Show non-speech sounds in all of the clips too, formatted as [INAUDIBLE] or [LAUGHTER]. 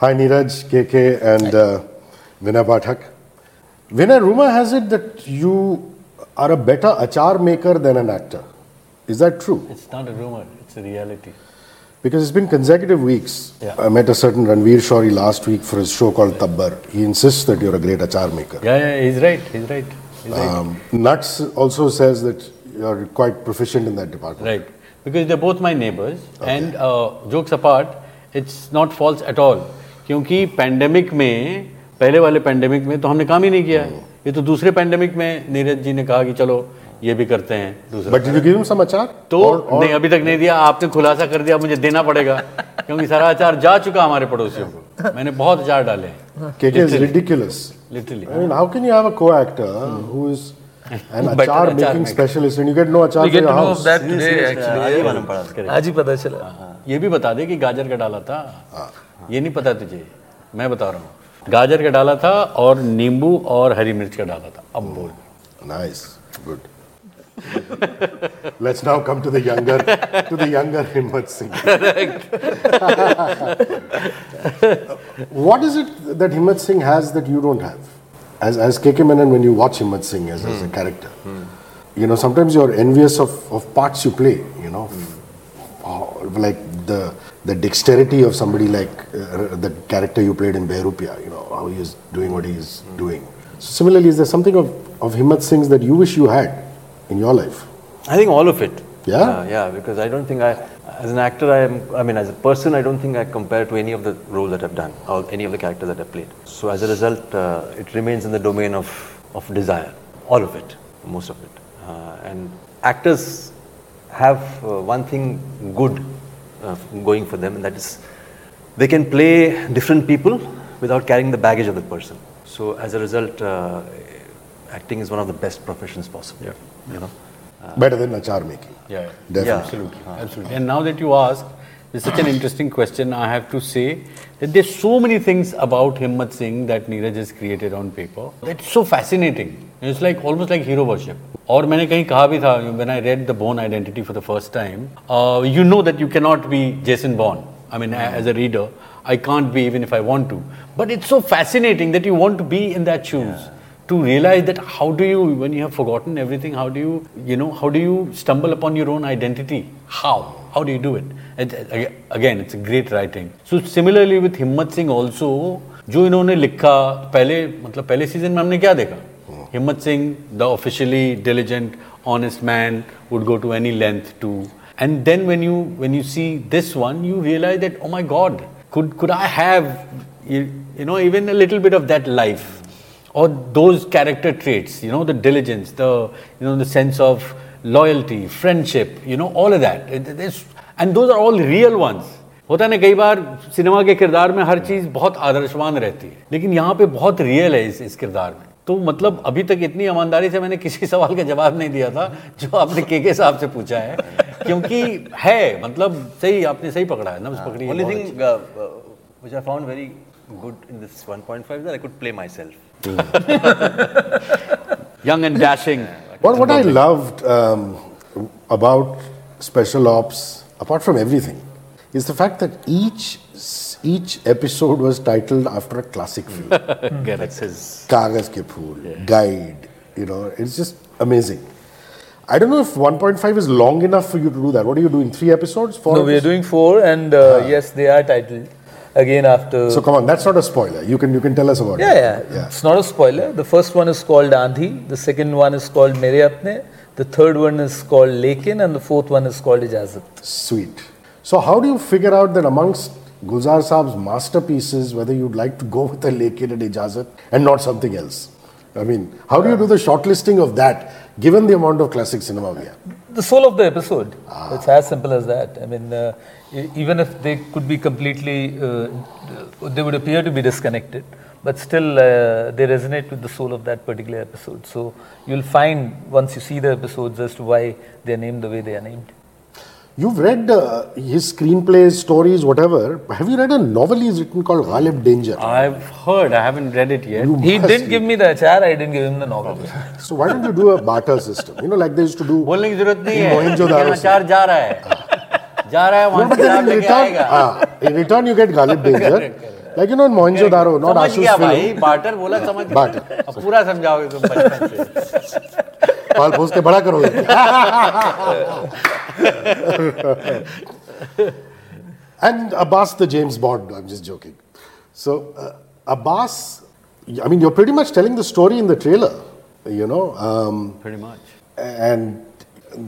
Hi, Neeraj, KK, and uh, Vinay Pathak. Vinay, rumor has it that you are a better achar maker than an actor. Is that true? It's not a rumor, it's a reality. Because it's been consecutive weeks. Yeah. I met a certain Ranvir Shorey last week for his show called Tabbar. He insists that you're a great achar maker. Yeah, yeah, he's right, he's right. He's right. Um, Nuts also says that you're quite proficient in that department. Right. Because they're both my neighbors. And uh, jokes apart, it's not false at all. क्योंकि pandemic में पहले वाले pandemic में तो हमने काम ही नहीं किया। ये तो दूसरे पैंडेमिक में नीरज जी ने कहा कि चलो ये भी करते हैं। बट तो और, और, नहीं अभी तक नहीं दिया। आपने खुलासा कर दिया मुझे देना पड़ेगा। क्योंकि सारा आचार जा चुका हमारे पड़ोसियों को। मैंने बहुत आचार डाले [LAUGHS] ये भी बता दे की गाजर का डाला था। ये नहीं पता तुझे मैं बता रहा हूँ गाजर का डाला था और नींबू और हरी मिर्च का डाला था अब बोल Nice, good. Let's now come to the younger, to the younger Himmat Singh. what is it that Himmat Singh has that you don't have? As as KK Menon, when you watch Himmat Singh as, as a character, you know sometimes you're envious of, of parts you play. You know, How- like the the dexterity of somebody like uh, the character you played in Behrupia. You know how he is doing what he is doing. So similarly, is there something of of Himmat Singh's that you wish you had in your life? I think all of it. Yeah? Uh, yeah, because I don't think I, as an actor, I am. I mean, as a person, I don't think I compare to any of the roles that I've done or any of the characters that I've played. So as a result, uh, it remains in the domain of of desire, all of it, most of it. Uh, and actors have uh, one thing good uh, going for them, and that is they can play different people without carrying the baggage of the person. So as a result, uh, acting is one of the best professions possible. You know. Better than achar making. Yeah, Definitely. Yeah. absolutely, absolutely. And now that you ask, it's such an interesting question. I have to say that there's so many things about Himmat Singh that Neeraj has created on paper. It's so fascinating. It's like almost like hero worship. और मैंने कहीं कहा भी था when I read the Bourne Identity for the first time, uh, you know that you cannot be Jason Bourne. I mean, a- as a reader, I can't be even if I want to. But it's so fascinating that you want to be in that shoes to realize that how do you when you have forgotten everything how do you you know how do you stumble upon your own identity how how do you do it and uh, again it's a great writing so similarly with himmat singh also जो इन्होंने लिखा पहले मतलब पहले season में हमने क्या देखा Himmat Singh the officially diligent honest man would go to any length to and then when you when you see this one you realize that oh my god could could i have you, you know even a little bit of that life or those character traits you know the diligence the you know the sense of loyalty, loyalty friendship you know all that and those are all real ones. होता है ना कई बार cinema के किरदार में हर चीज़ बहुत आदर्शवान रहती है लेकिन यहाँ पे बहुत रियल है इस इस किरदार में। तो मतलब अभी तक इतनी ईमानदारी से मैंने किसी सवाल का जवाब नहीं दिया था जो आपने के के साहब से पूछा है क्योंकि है मतलब सही आपने सही पकड़ा है नब्ज पकड़ी only thing which I found very good in this 1.5 that I could play myself young and dashing What, what I loved um, about Special Ops, apart from everything, is the fact that each each episode was titled after a classic film. That's his Kagaz Ke Phool, Guide, you know, it's just amazing. I don't know if 1.5 is long enough for you to do that. What are you doing? Three episodes? Four? No, we are doing four, and uh, yes, they are titled again after. So come on, that's not a spoiler. You can you can tell us about yeah, it. yeah, yeah. It's not a spoiler. The first one is called Aandhi. The second one is called Mere Apne. The third one is called Lekin, and the fourth one is called Ijazat. Sweet. So how do you figure out that amongst Gulzar Saab's masterpieces, whether you'd like to go with a Lekin and Ijazat and not something else? I mean, how do you do the shortlisting of that, given the amount of classic cinema we have? The soul of the episode. It's as simple as that. I mean, uh, even if they could be completely, uh, they would appear to be disconnected, but still uh, they resonate with the soul of that particular episode. So you'll find once you see the episodes as to why they're named the way they are named. You've read uh, his screenplays, stories, whatever. Have you read a novel he's written called Ghalib Danger? I've heard I haven't read it yet You He must didn't give read. me the achar, I didn't give him the novel. So why don't you do a barter system? You know, like they used to do. बोलने की जरूरत नहीं In है Mohenjo-daro लेकिन से। अचार जा रहा है जा रहा है No, वहां but से then अचार in लेके return, आएगा ah, in return you get Ghalib [LAUGHS] Danger. Like you know in Mohenjo-daro, not समझ Ashu's गया film. भाई बार्टर बोला समझ गया Barter. अब पूरा समझाओगे तुम बचपन से पाल पोस के बड़ा करोगे [LAUGHS] and Abbas the James Bond I'm just joking so uh, Abbas I mean you're pretty much telling the story in the trailer you know um, pretty much and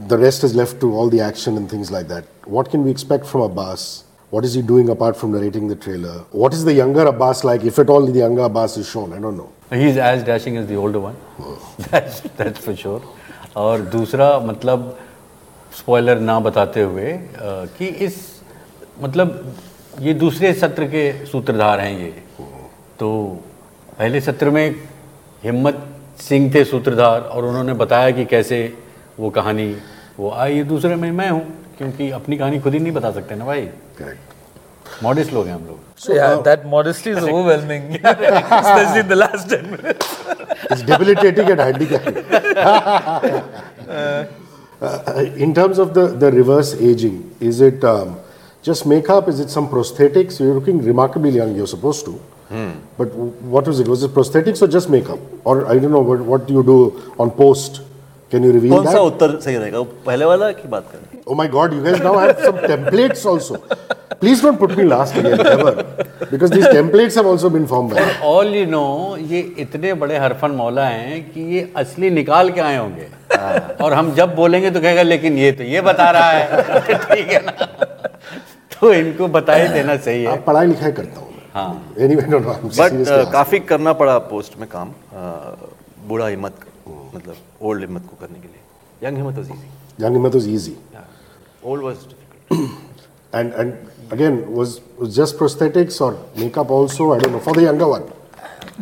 the rest is left to all the action and things like that what can we expect from Abbas what is he doing apart from narrating the trailer what is the younger Abbas like if at all the younger Abbas is shown I don't know he is as dashing as the older one that's [LAUGHS] that's for sure और दूसरा मतलब spoiler ना बताते हुए कि इस मतलब ये दूसरे सत्र के सूत्रधार हैं ये। तो पहले सत्र में हिम्मत सिंह थे सूत्रधार और उन्होंने बताया कि कैसे वो कहानी वो आई। ये दूसरे में मैं हूँ क्योंकि अपनी कहानी खुद ही नहीं बता सकते ना भाई। मॉडेस्ट लोग हैं हम लोग। So, yeah, that modesty is overwhelming, [LAUGHS] especially in the last 10 minutes. It's debilitating and handicapping. [LAUGHS] Uh, in terms of the, the reverse aging, is it um, just makeup? Is it some prosthetics? You're looking remarkably young, you're supposed to. But w- what was it? Was it prosthetics or just makeup? Or I don't know, what, what do you do on post? Can you reveal कौन सा that? उत्तर सही रहेगा पहले वाला की बात करें Oh my god, you guys now have some [LAUGHS] templates also. Please don't put me last again, ever. Because these templates have also been formed me. All you know ये इतने बड़े हरफन मौला हैं कि ये असली निकाल के आए होंगे। और हम जब बोलेंगे तो कहेगा लेकिन ये तो ये बता रहा है। [LAUGHS] ठीक है ना? तो इनको बता ही देना सही है। आप पढ़ाई लिखाई करता हूँ मैं। हाँ। एनीवे नो नो बट काफ़ी करना पड़ा पोस्ट में काम uh, बूढ़ा हिम्मत मतलब ओल्ड हिम्मत को करने के लिए। Young Himmat was easy young Himmat was easy old was difficult and and again was, was just prosthetics or makeup also? I don't know. For the younger one.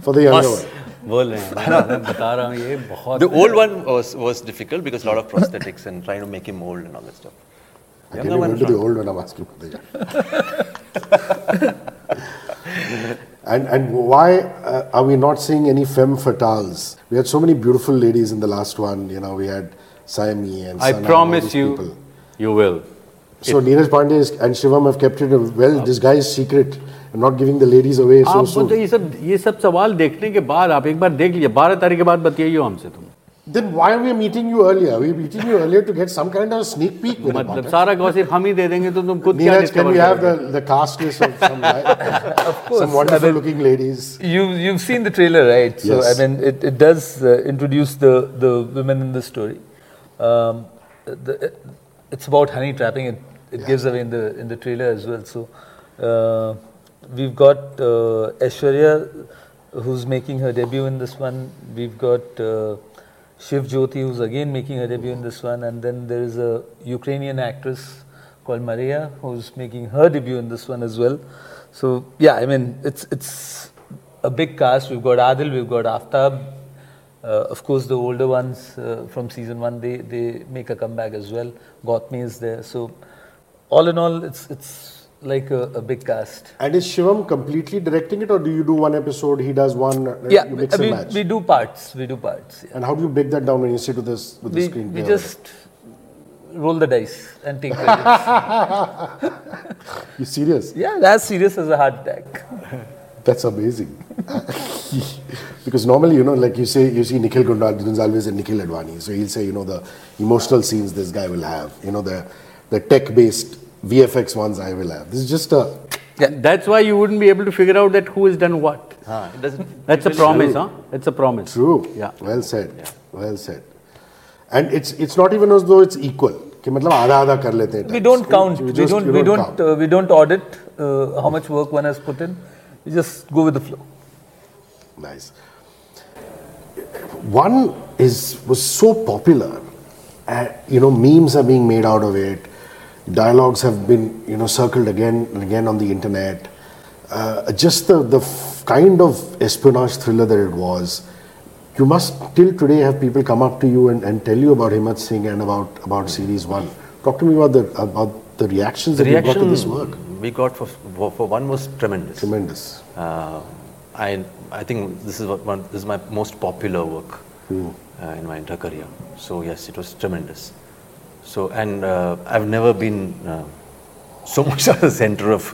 For the younger one. बोल बता रहा हूँ ये बहुत the old one was was difficult because a lot of prosthetics and trying to make him old and all that stuff. I younger one to the old one I'm asking for the young [LAUGHS] and and why uh, are we not seeing any femme fatales? We had so many beautiful ladies in the last one. You know we had Saiyami and I Sana, promise you people. you will. so Neeraj Pandey is, and Shivam have kept it a well disguised secret and not giving the ladies away so आप soon तो ये सब ये सब सवाल देखने के बाद आप एक बार देख लीजिए बारह तारीख के बाद बताइए हमसे तुम then why are we meeting you earlier we meeting you earlier to get some kind of sneak peek with मतलब सारा गॉसिप हम ही दे देंगे तो तुम खुद क्या Neeraj, can discover we have करोगे? the, the cast list of some, course, [LAUGHS] some I wonderful mean- looking ladies? You, you've seen the trailer, right? So, Yes. I mean, it, it does uh, introduce the, the women in the story. Um, the, it's about honey trapping. It, it gives away in the, in the trailer as well. So, uh, we've got uh, Aishwarya, who's making her debut in this one. We've got uh, Shiv Jyoti, who's again making her debut in this one. And then there is a Ukrainian actress called Maria, who's making her debut in this one as well. So yeah, I mean it's it's a big cast. We've got Adil, we've got Aftab. Uh, of course, the older ones uh, from season one they they make a comeback as well. Gautami is there. So all in all, it's it's like a, a big cast. And is Shivam completely directing it, or do you do one episode, he does one, uh, Yeah, we, we do parts. We do parts. Yeah. and how do you break that down when you sit with this with the screen? we just roll the dice and take credits. [LAUGHS] you serious? yeah, as serious as a heart attack. [LAUGHS] That's amazing. [LAUGHS] because normally, you know, like you say, you see Nikhil Gundal, Gonzalez and Nikhil Advani. So he'll say, you know, the emotional scenes this guy will have, you know, the the tech-based VFX ones I will have. This is just a That's why you wouldn't be able to figure out that who has done what. हाँ, it doesn't. That's a promise, huh? That's a promise. True. Yeah. Well said. Well said. And it's it's not even as though it's equal. कि मतलब आधा आधा कर लेते हैं We types. don't count. You We just- don't. you We don't. count. Uh, we don't audit uh, how much work one has put in. We just go with the flow. Nice. One is was so popular, uh, you know, memes are being made out of it. Dialogues have been, you know, circled again and again on the internet. Uh, just the the f- kind of espionage thriller that it was. You must till today have people come up to you and, and tell you about Himmat Singh and about about series one. Talk to me about the about the reactions The that you got to this work. we got for, for one was tremendous. Tremendous. Uh, I I think this is what one this is my most popular work uh, in my entire career. So yes, it was tremendous. So and uh, I've never been uh, so [LAUGHS] much at the center of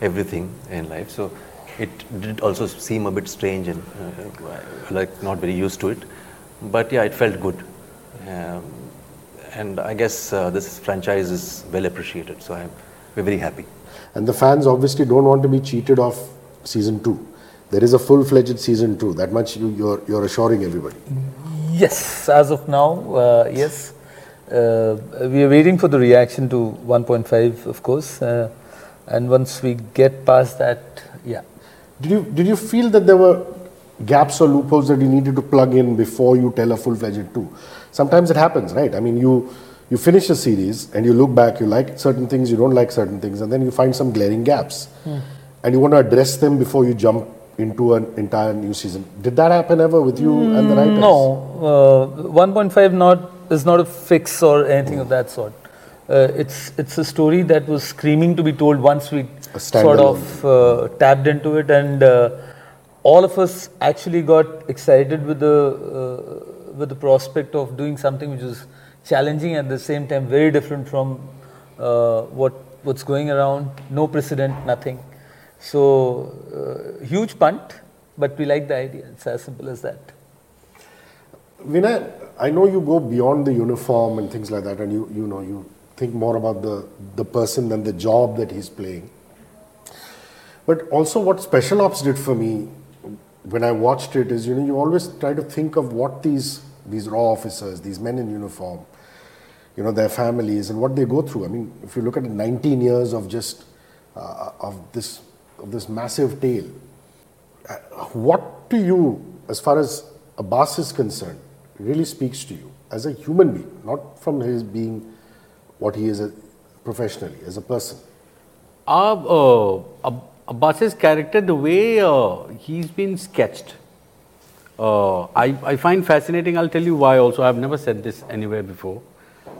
everything in life. So it did also seem a bit strange and uh, like not very used to it. But yeah, it felt good. Um, and I guess uh, this franchise is well appreciated, so I'm, we're very happy. And the fans obviously don't want to be cheated of season two. There is a full-fledged season two. That much you, you're, you're assuring everybody. Yes, as of now, uh, yes. Uh, we are waiting for the reaction to 1.5, of course. Uh, and once we get past that, yeah. Did you did you feel that there were gaps or loopholes that you needed to plug in before you tell a full-fledged two? Sometimes it happens, right? I mean, you you finish a series and you look back, you like certain things, you don't like certain things, and then you find some glaring gaps, and you want to address them before you jump into an entire new season. Did that happen ever with you and the writers? No, uh, 1.5 not is not a fix or anything of that sort. Uh, it's it's a story that was screaming to be told once we sort of uh, tapped into it, and uh, all of us actually got excited with the uh, with the prospect of doing something which is challenging at the same time very different from uh, what what's going around. No precedent, nothing. So uh, huge punt, but we like the idea. It's as simple as that. Vinay, I know you go beyond the uniform and things like that, and you you know you think more about the the person than the job that he's playing. But also, what Special Ops did for me when I watched it is, you know, you always try to think of what these these raw officers, these men in uniform, you know, their families and what they go through. I mean, if you look at 19 years of just uh, of this of this massive tale, uh, what to you, as far as Abbas is concerned, really speaks to you as a human being, not from his being what he is professionally, as a person. Uh, uh, Ab- Abbas's character, the way uh, he's been sketched, uh, I, I find fascinating. I'll tell you why also. I've never said this anywhere before,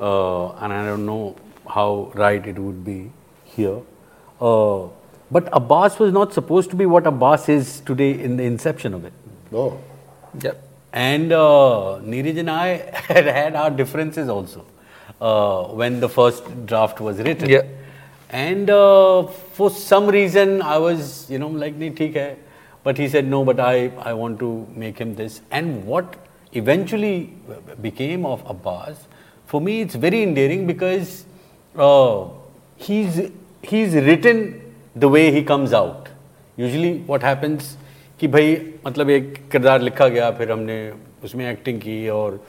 uh, and I don't know how right it would be here. Uh, but Abbas was not supposed to be what Abbas is today in the inception of it. No. Yep. And uh, Neeraj and I had [LAUGHS] had our differences also uh, when the first draft was written. Yeah. And uh, for some reason, I was, you know, like, theek hai. But he said, no, but I, I want to make him this. And what eventually became of Abbas, for me, it's very endearing because uh, he's, he's written the way he comes out. Usually, what happens कि भाई मतलब एक किरदार लिखा गया, फिर हमने उसमें एक्टिंग की और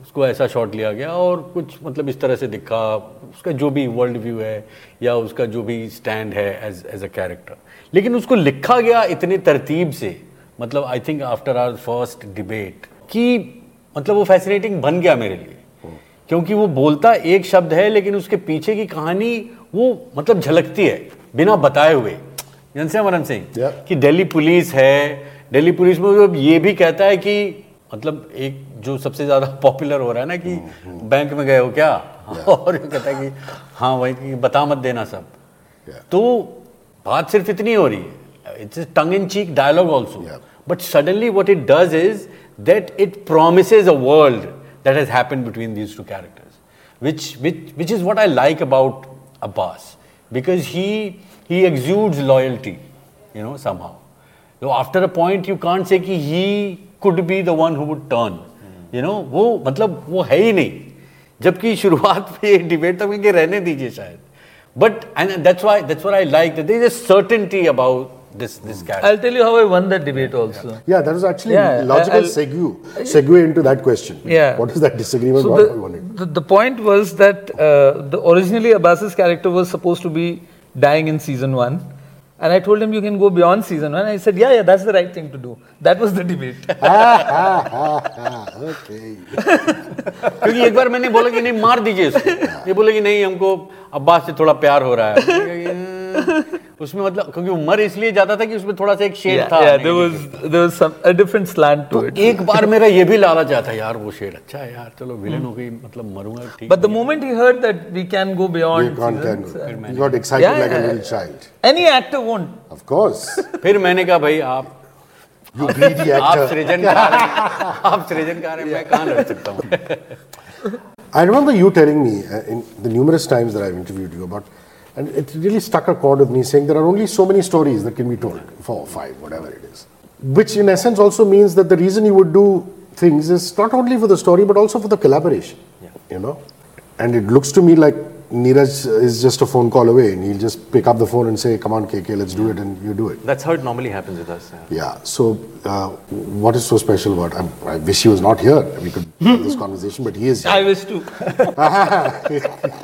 उसको ऐसा शॉट लिया गया और कुछ मतलब इस तरह से दिखा, उसका जो भी वर्ल्ड व्यू है या उसका जो भी स्टैंड है एज एज अ कैरेक्टर लेकिन उसको लिखा गया इतने तरतीब से मतलब I think after our first debate कि मतलब वो फैसिनेटिंग बन गया मेरे लिए। क्योंकि वो बोलता एक शब्द है, लेकिन उसके पीछे की कहानी वो मतलब झलकती है, बिना बताए हुए। अमरन सिंह Yeah. कि दिल्ली पुलिस है। दिल्ली पुलिस में वो ये भी कहता है कि मतलब एक जो सबसे ज़्यादा [LAUGHS] पॉपुलर हो रहा है ना कि बैंक में गए हो क्या? [LAUGHS] और कहता है कि हाँ वही कि बता मत देना सब। Yeah. तो बात सिर्फ़ इतनी हो रही है। It's tongue in cheek dialogue also but suddenly what it does is that it promise a world that has happened between these two characters which which which is what i like about abbas. Because he he exudes loyalty you know somehow so after a point you can't say कि he could be the one who would turn you know वो मतलब वो है ही नहीं जबकि शुरुआत में ये डिबेट तक इनके रहने दीजिए शायद but and that's why that's what I like that there is a certainty about this this character I'll tell you how I won that debate also. Yeah, that was actually Yeah, logical I'll- segue, segue into that question. Yeah. What is that disagreement? So what the, you wanted? the, the point was that uh, the originally Abbas's character was supposed to be dying in season one. And I told him you can go beyond season one. I said, yeah, yeah, that's the right thing to do. That was the debate. [LAUGHS] okay. क्योंकि एक बार मैंने बोला कि नहीं मार दीजिए इसको ये बोले कि नहीं हमको अब्बास से थोड़ा प्यार हो रहा है मैंने [LAUGHS] कहा कि, "हम्म।" [LAUGHS] उसमें मतलब क्योंकि उम्र इसलिए ज़्यादा था कि उसमें थोड़ा सा एक शेड था yeah, there was, there तो एक [LAUGHS] बार मेरा ये भी लालच आता यार वो शेड अच्छा है यार चलो विलेन हो गई मतलब मरूँगा ठीक but the moment he. Heard that we can go beyond you can't can you got excited like a little child any actor won't of course फिर मैंने कहा भाई आप यू [LAUGHS] आप सृजनकार आप हैं मैं कहाँ रह सकता हूँ? And it really struck a chord with me saying there are only so many stories that can be told, four, five, whatever it is. Which in essence also means that the reason you would do things is not only for the story but also for the collaboration. Yeah. You know? And it looks to me like Neeraj is just a phone call away and he'll just pick up the phone and say, Come on, KK, let's do it, and you do it. That's how it normally happens with us. yeah. Yeah. So, uh, what is so special about? I'm, I wish he was not here. We could have this [LAUGHS] conversation, but he is. Here. I wish to. [LAUGHS] [LAUGHS]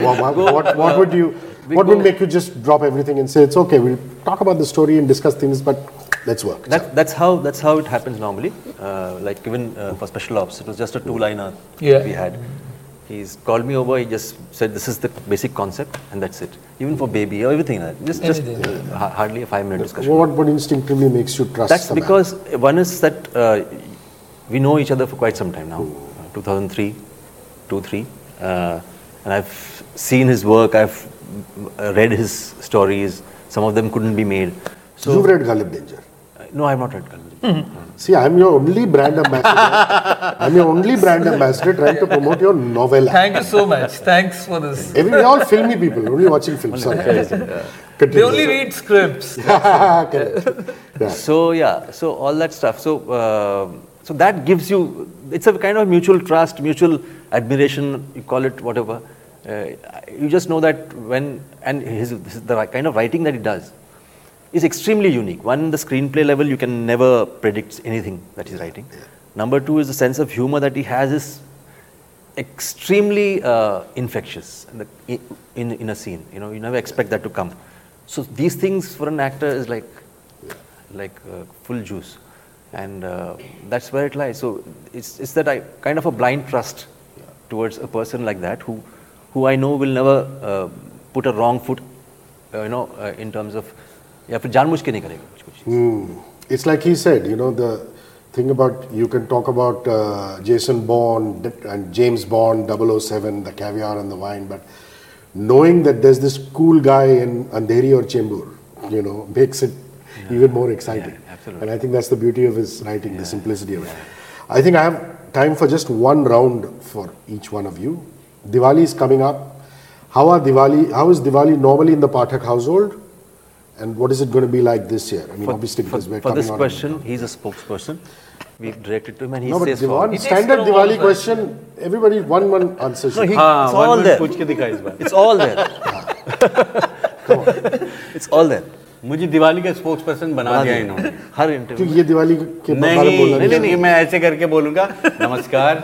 what, what, what, what would you? What would make you just drop everything and say it's okay? We'll talk about the story and discuss things, but let's work. That, that's how that's how it happens normally. Uh, like even uh, for special ops, it was just a two-liner Yeah. we had. He's called me over. He just said, "This is the basic concept, and that's it." Even for baby, or everything. like that. Just just Anything. uh, hardly a five-minute discussion. what, what instinctively makes you trust? That's the man? because one is that uh, we know each other for quite some time now. Uh, 2003, 2 3. And I've seen his work, I've uh, read his stories. Some of them couldn't be made. So, you've read Ghalib Danger. uh, no, I've not read Kalindi. See, I'm your only brand ambassador. [LAUGHS] I'm your only brand ambassador trying to promote your novella. Thank you so much. Thanks for this. Every, we're all filmy people, only watching films. Sorry. They only read scripts. [LAUGHS] Yeah. So yeah, so all that stuff. So uh, so that gives you. It's a kind of mutual trust, mutual admiration. You call it whatever. Uh, you just know that when and his, the kind of writing that he does is extremely unique. One, the screenplay level, you can never predict anything that he's writing. Number two is the sense of humor that he has is extremely uh, infectious in, the, in, in a scene. You know, you never expect that to come. So these things for an actor is like like uh, full juice, and uh, that's where it lies. So it's it's that I kind of a blind trust towards a person like that who who I know will never uh, put a wrong foot, uh, you know, uh, in terms of या फिर जानबूझ के नहीं करेगा कुछ कुछ Hmm. It's like he said, you know, the thing about you can talk about uh, Jason Bourne and James Bond 007, the caviar and the wine, but knowing that there's this cool guy in Andheri or Chembur, you know, makes it even more exciting. Absolutely. And I think that's the beauty of his writing, yeah. the simplicity of it. I think I have time for just one round for each one of you. Diwali is coming up. How are Diwali? How is Diwali normally in the Pathak household? And what is it going to be like this year? I mean, for, obviously, because for, we're for coming this question, he's a spokesperson. We've directed to him, and he no, says, but Diwan, standard Diwali question. Everybody, one one answer. No, he, ah, it's, all one it's all there. [LAUGHS] It's all there. It's all there. मुझे दिवाली का spokes person बना दिया इन्होंने। [LAUGHS] हर interview ये दिवाली के बारे में नहीं नहीं नहीं नहीं मैं ऐसे करके बोलूँगा नमस्कार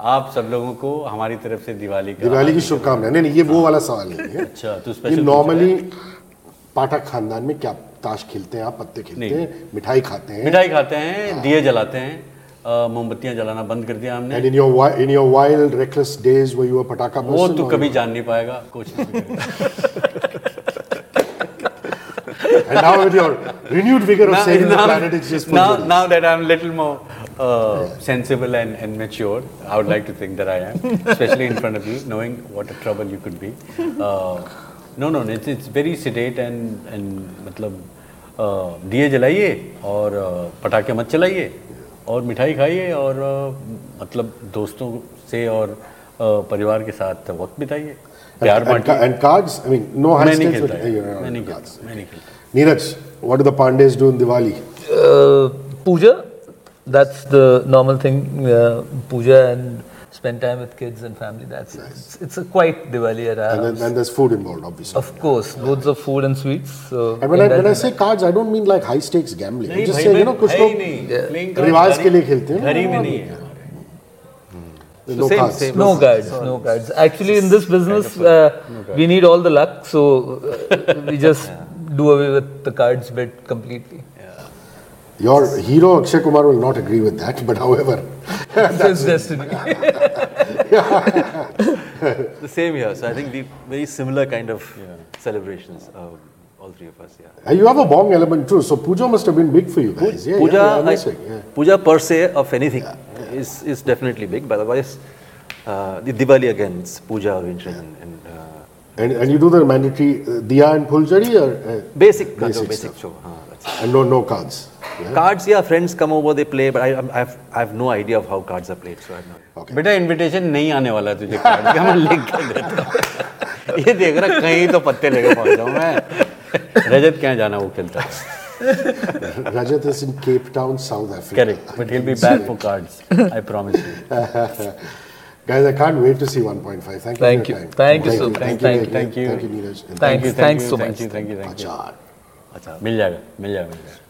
आप सब लोगों को हमारी तरफ़ से दिवाली का दिवाली की शुभकामनाएँ। नहीं नहीं ये वो वाला सवाल नहीं है। अच्छा तो स्पेशल नॉर्मली पाठक खानदान में क्या ताश खेलते हैं आप पत्ते खेलते हैं मिठाई खाते हैं? मिठाई खाते हैं दिए जलाते हैं मोमबत्तियाँ जलाना बंद कर दिया हमने। And in your in your wild reckless days वो पटाखा वो तो कभी जान नहीं पाएगा करेगा। [LAUGHS] and now with your renewed vigor of saving the planet it's just now, full now that I'm a little more uh, yeah. sensible and, and mature, I would like to think that I am, especially in front of you, knowing what a trouble you could be. Uh, no, no, it's, it's very sedate and, and मतलब uh, दिए जलाइए और uh, पटाखे मत चलाइए और मिठाई खाइए और uh, मतलब दोस्तों से और uh, परिवार के साथ वक्त बिताइए प्यार बांटिए and cards I mean no high मैं नहीं खेलता मैं नहीं खेलता Neeraj, what do the Pandeys do in Diwali? Uh, puja. That's the normal thing. Uh, puja and spend time with kids and family. That's nice. it's, it's, a quite Diwali at our and, and there's food involved, obviously. Of course, yeah. loads of food and sweets. So and when I when I say cards, I don't mean like high stakes gambling. I just say you know कुछ लोग रिवाज के लिए So no, same, cards. Same no cards, no cards. Actually, in this business, uh, we need all the luck. So uh, we just do away with the cards bit completely. Your hero Akshay Kumar will not agree with that, but however, [LAUGHS] That's destiny. [LAUGHS] The same here. So I think we very similar kind of celebrations. Uh, all three of us. Yeah. you have a bong element too. So puja must have been big for you guys. Yeah, puja, yeah, yeah, I I- say, yeah. puja per se of anything is, is definitely big. But otherwise, uh, the Diwali again, it's puja arrangement and, and uh, And, and you do the mandatory uh, diya and pulchari or uh, basic, Basic basic, stuff. show. Uh, that's it. and no no cards. Yeah? Cards, yeah, friends come over, they play, but I, I'm- I, have, I have no idea of how cards are played. So I have no. Okay. बेटा invitation नहीं आने वाला है तुझे card का मैं लिख के देता हूँ ये देख रहा कहीं तो पत्ते लेके पहुंच जाऊं मैं रजत क्या जाना वो खेलता है Rajat is in Cape Town, South Africa. Correct but he'll be back for cards I promise you [LAUGHS] Guys, I can't wait to see 1.5. Thank you. Thank for you. your time. Thank you so much. Thank, Thank you. you. Thank you. Thank you. Thank you, Neeraj. And Thanks. you, Thanks you, so thank much. you, thank you, thank you. Achar. अच्छा मिल जाएगा मिल जाएगा मिल जाएगा